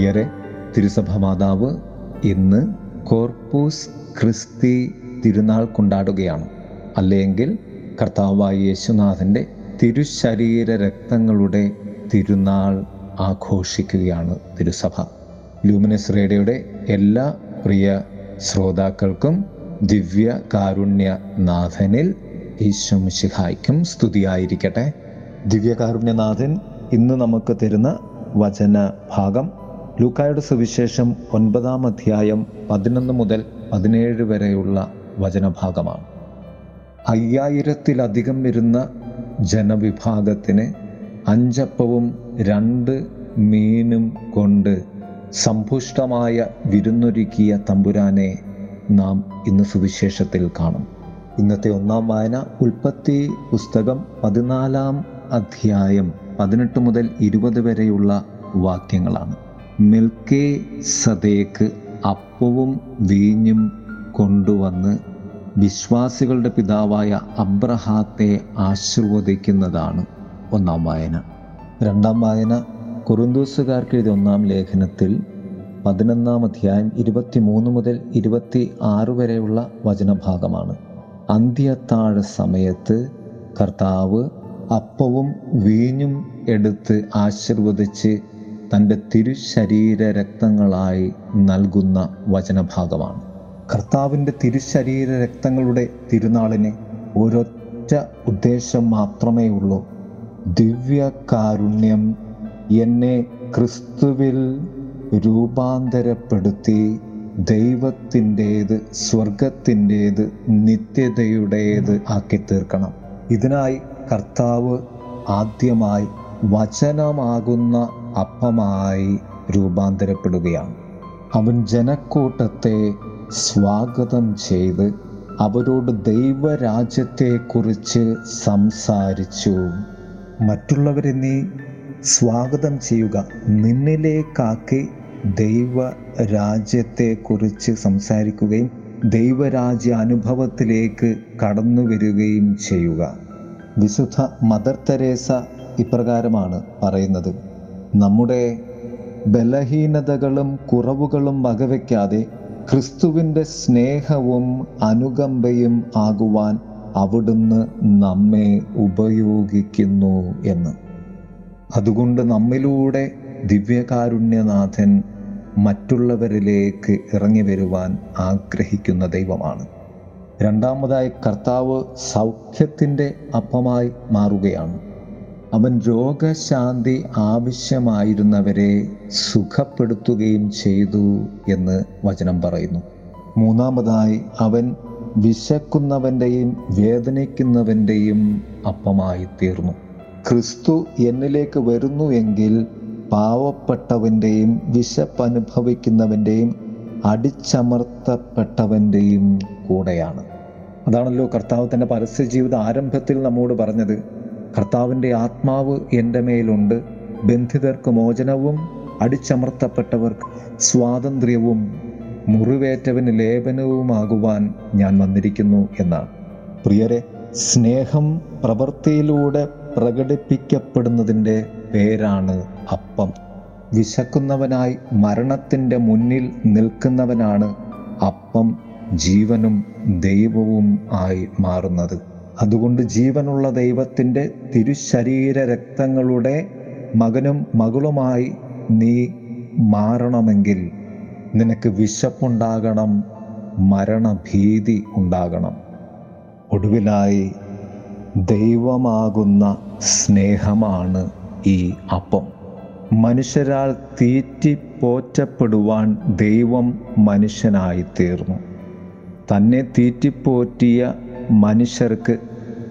പ്രിയരെ തിരുസഭ മാതാവ് ഇന്ന് കോർപ്പൂസ് ക്രിസ്തി തിരുനാൾ കൊണ്ടാടുകയാണ്. അല്ലെങ്കിൽ കർത്താവായ യേശുനാഥന്റെ തിരുശരീര രക്തങ്ങളുടെ തിരുനാൾ ആഘോഷിക്കുകയാണ് തിരുസഭ. ലൂമിനസ് റേഡിയോയുടെ എല്ലാ പ്രിയ ശ്രോതാക്കൾക്കും ദിവ്യ കാരുണ്യനാഥനിൽ ഈശ്വമിശിഹായ്ക്കും സ്തുതിയായിരിക്കട്ടെ. ദിവ്യകാരുണ്യനാഥൻ ഇന്ന് നമുക്ക് തരുന്ന വചന ഭാഗം ലൂക്കായുടെ സുവിശേഷം ഒൻപതാം അധ്യായം പതിനൊന്ന് മുതൽ പതിനേഴ് വരെയുള്ള വചനഭാഗമാണ്. അയ്യായിരത്തിലധികം വരുന്ന ജനവിഭാഗത്തിന് അഞ്ചപ്പവും രണ്ട് മീനും കൊണ്ട് സമ്പുഷ്ടമായ വിരുന്നൊരുക്കിയ തമ്പുരാനെ നാം ഇന്ന് സുവിശേഷത്തിൽ കാണും. ഇന്നത്തെ ഒന്നാം വായന ഉൽപ്പത്തി പുസ്തകം പതിനാലാം അധ്യായം പതിനെട്ട് മുതൽ ഇരുപത് വരെയുള്ള വാക്യങ്ങളാണ്. മിൽക്കേ സദേക്ക് അപ്പവും വീഞ്ഞും കൊണ്ടുവന്ന് വിശ്വാസികളുടെ പിതാവായ അബ്രഹാത്തെ ആശീർവദിക്കുന്നതാണ് ഒന്നാം വായന. രണ്ടാം വായന കുറുന്തൂസുകാർക്ക് എഴുതിയ ഒന്നാം ലേഖനത്തിൽ പതിനൊന്നാം അധ്യായം ഇരുപത്തിമൂന്ന് മുതൽ ഇരുപത്തി ആറ് വരെയുള്ള വചനഭാഗമാണ്. അന്ത്യത്താഴ സമയത്ത് കർത്താവ് അപ്പവും വീഞ്ഞും എടുത്ത് ആശീർവദിച്ച് തന്റെ തിരുശരീര രക്തങ്ങളായി നൽകുന്ന വചനഭാഗമാണ്. കർത്താവിന്റെ തിരുശരീര രക്തങ്ങളുടെ തിരുനാളിന് ഒരൊറ്റ ഉദ്ദേശം മാത്രമേ ഉള്ളൂ. ദിവ്യ കാരുണ്യം എന്നെ ക്രിസ്തുവിൽ രൂപാന്തരപ്പെടുത്തി ദൈവത്തിന്റേത് സ്വർഗത്തിന്റേത് നിത്യതയുടേത് ആക്കി തീർക്കണം ഇതിനായി കർത്താവ് ആദ്യമായി വചനമാകുന്ന അപ്പമായി രൂപാന്തരപ്പെടുകയാണ്. അവൻ ജനക്കൂട്ടത്തെ സ്വാഗതം ചെയ്ത് അവരോട് ദൈവരാജ്യത്തെക്കുറിച്ച് സംസാരിച്ചു. മറ്റുള്ളവരെ നീ സ്വാഗതം ചെയ്യുക. നിന്നിലേക്കാക്കി ദൈവ രാജ്യത്തെക്കുറിച്ച് സംസാരിക്കുകയും ദൈവരാജ്യ അനുഭവത്തിലേക്ക് കടന്നു വരികയും ചെയ്യുക. വിശുദ്ധ മദർ തെരേസ ഇപ്രകാരമാണ് പറയുന്നത്. നമ്മുടെ ബലഹീനതകളും കുറവുകളും വകവയ്ക്കാതെ ക്രിസ്തുവിന്റെ സ്നേഹവും അനുകമ്പയും ആകുവാൻ അവിടുന്ന് നമ്മെ ഉപയോഗിക്കുന്നു എന്ന്. അതുകൊണ്ട് നമ്മിലൂടെ ദിവ്യകാരുണ്യനാഥൻ മറ്റുള്ളവരിലേക്ക് ഇറങ്ങി വരുവാൻ ആഗ്രഹിക്കുന്ന ദൈവമാണ്. രണ്ടാമതായി കർത്താവ് സൗഖ്യത്തിന്റെ അപ്പമായി മാറുകയാണ്. അവൻ രോഗശാന്തി ആവശ്യമായിരുന്നവരെ സുഖപ്പെടുത്തുകയും ചെയ്തു എന്ന് വചനം പറയുന്നു. മൂന്നാമതായി അവൻ വിശക്കുന്നവന്റെയും വേദനിക്കുന്നവന്റെയും അപ്പമായി തീർന്നു ക്രിസ്തു എന്നിലേക്ക് വരുന്നു എങ്കിൽ പാവപ്പെട്ടവന്റെയും വിശപ്പനുഭവിക്കുന്നവന്റെയും അടിച്ചമർത്തപ്പെട്ടവന്റെയും കൂടെയാണ്. അതാണല്ലോ കർത്താവ് തന്റെ പരസ്യ ജീവിത ആരംഭത്തിൽ നമ്മോട് പറഞ്ഞത്. കർത്താവിന്റെ ആത്മാവ് എന്റെ മേലുണ്ട്. ബന്ധിതർക്ക് മോചനവും അടിച്ചമർത്തപ്പെട്ടവർക്ക് സ്വാതന്ത്ര്യവും മുറിവേറ്റവന് ലേപനവുമാകുവാൻ ഞാൻ വന്നിരിക്കുന്നു എന്നാണ്. പ്രിയരെ സ്നേഹം പ്രവൃത്തിയിലൂടെ പ്രകടിപ്പിക്കപ്പെടുന്നതിന്റെ പേരാണ് അപ്പം. വിശക്കുന്നവനായി മരണത്തിന്റെ മുന്നിൽ നിൽക്കുന്നവനാണ് അപ്പം. ജീവനും ദൈവവും ആയി മാറുന്നത്. അതുകൊണ്ട് ജീവനുള്ള ദൈവത്തിന്റെ തിരുശരീര രക്തങ്ങളുടെ മകനും മകളുമായി നീ മാറണമെങ്കിൽ നിനക്ക് വിശപ്പുണ്ടാകണം മരണഭീതി ഉണ്ടാകണം. ഒടുവിലായി ദൈവമാകുന്ന സ്നേഹമാണ് ഈ അപ്പം. മനുഷ്യരാൽ തീറ്റി പോറ്റപ്പെടുവാൻ ദൈവം മനുഷ്യനായി തീർന്നു തന്നെ തീറ്റിപ്പോറ്റിയ മനുഷ്യർക്ക്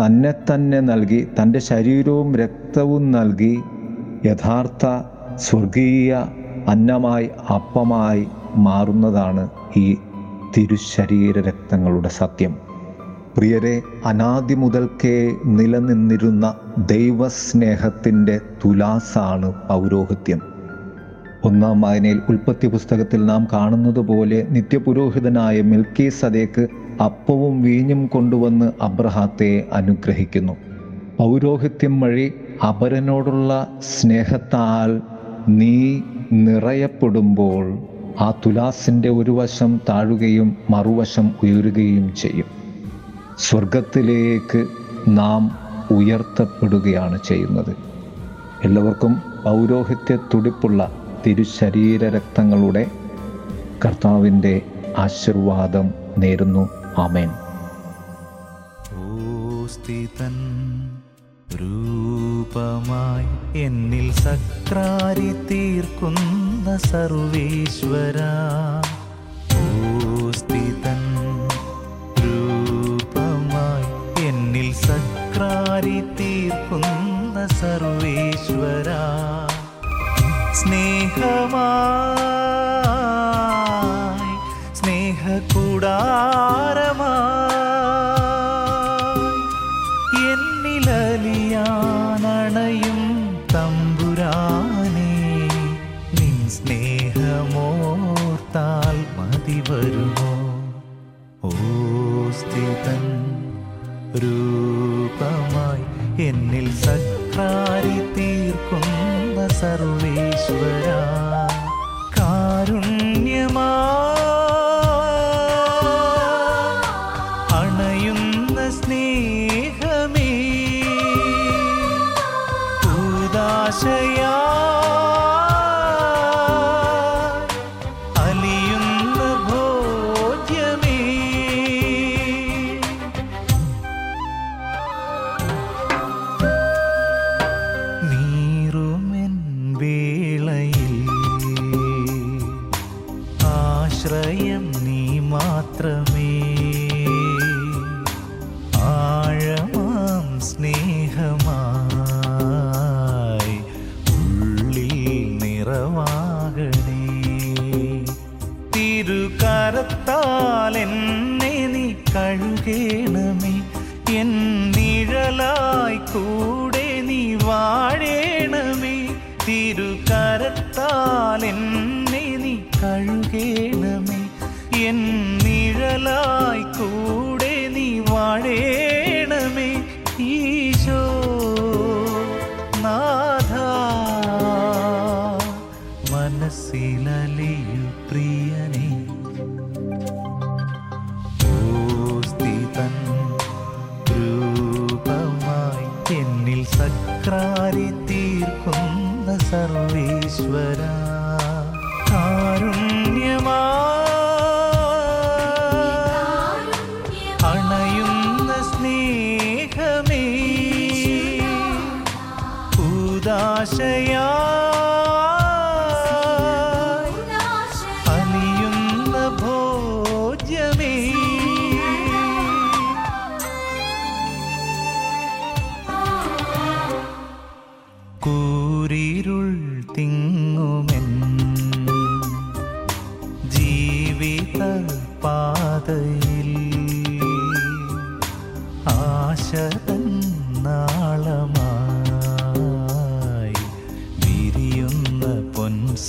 തന്നെ തന്നെ നൽകി തന്റെ ശരീരവും രക്തവും നൽകി യഥാർത്ഥ സ്വർഗീയ അന്നമായി അപ്പമായി മാറുന്നതാണ് ഈ തിരുശരീര രക്തങ്ങളുടെ സത്യം. പ്രിയരെ അനാദി മുതൽക്കേ നിലനിന്നിരുന്ന ദൈവസ്നേഹത്തിന്റെ തുലാസാണ് പൗരോഹിത്യം. ഒന്നാം വായനയിൽ ഉൽപ്പത്തി പുസ്തകത്തിൽ നാം കാണുന്നത് പോലെ നിത്യപുരോഹിതനായ മിൽക്കി സദേക്ക് അപ്പവും വീഞ്ഞും കൊണ്ടുവന്ന് അബ്രഹാത്തെ അനുഗ്രഹിക്കുന്നു. പൗരോഹിത്യം വഴി അപരനോടുള്ള സ്നേഹത്താൽ നീ നിറയപ്പെടുമ്പോൾ ആ തുലാസിന്റെ ഒരു വശം താഴുകയും മറുവശം ഉയരുകയും ചെയ്യും. സ്വർഗത്തിലേക്ക് നാം ഉയർത്തപ്പെടുകയാണ് ചെയ്യുന്നത്. എല്ലാവർക്കും പൗരോഹിത്യ തുടിപ്പുള്ള തിരുശരീര രക്തങ്ങളുടെ കർത്താവിന്റെ ആശീർവാദം നേരുന്നു. ആമേൻ. രൂപമായി എന്നിൽ സക്രാരി തീർക്കുന്ന സർവേശ്വര. സർവേശ്വര. കാരുണ്യമാ കൂടെ നീ വാഴേണമേ. തിരുകരത്താൽ എന്നെ നീ കഴുകേണമേ. എൻ നിഴലായി കൂടെ നീ വാഴേണമേ. ഈശോ നാഥ മനസ്സിലലിയു പ്രിയനേ.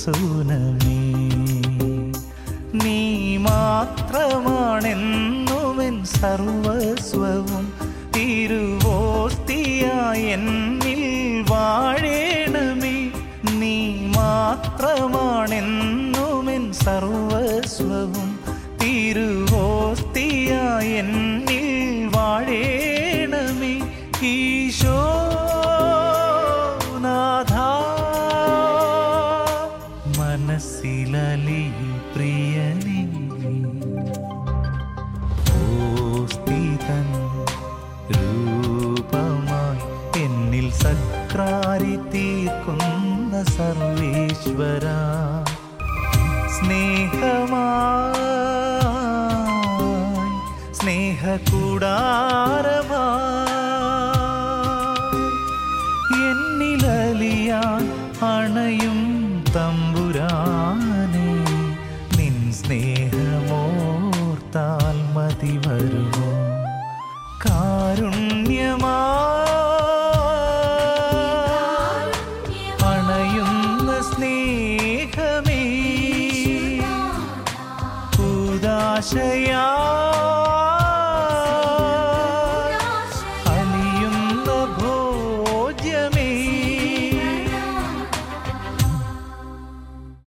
പൊൻസൂനമേ നീ മാത്രമാണെന്നുമെൻ സർവസ്വവും തിരുവോസ്തിയായി എന്നിൽ വാഴേണമേ. നീ മാത്രമാണെന്നുമെൻ സർവസ്വവും തിരുവോസ്തിയായി എന്നിൽ വാഴേണമേ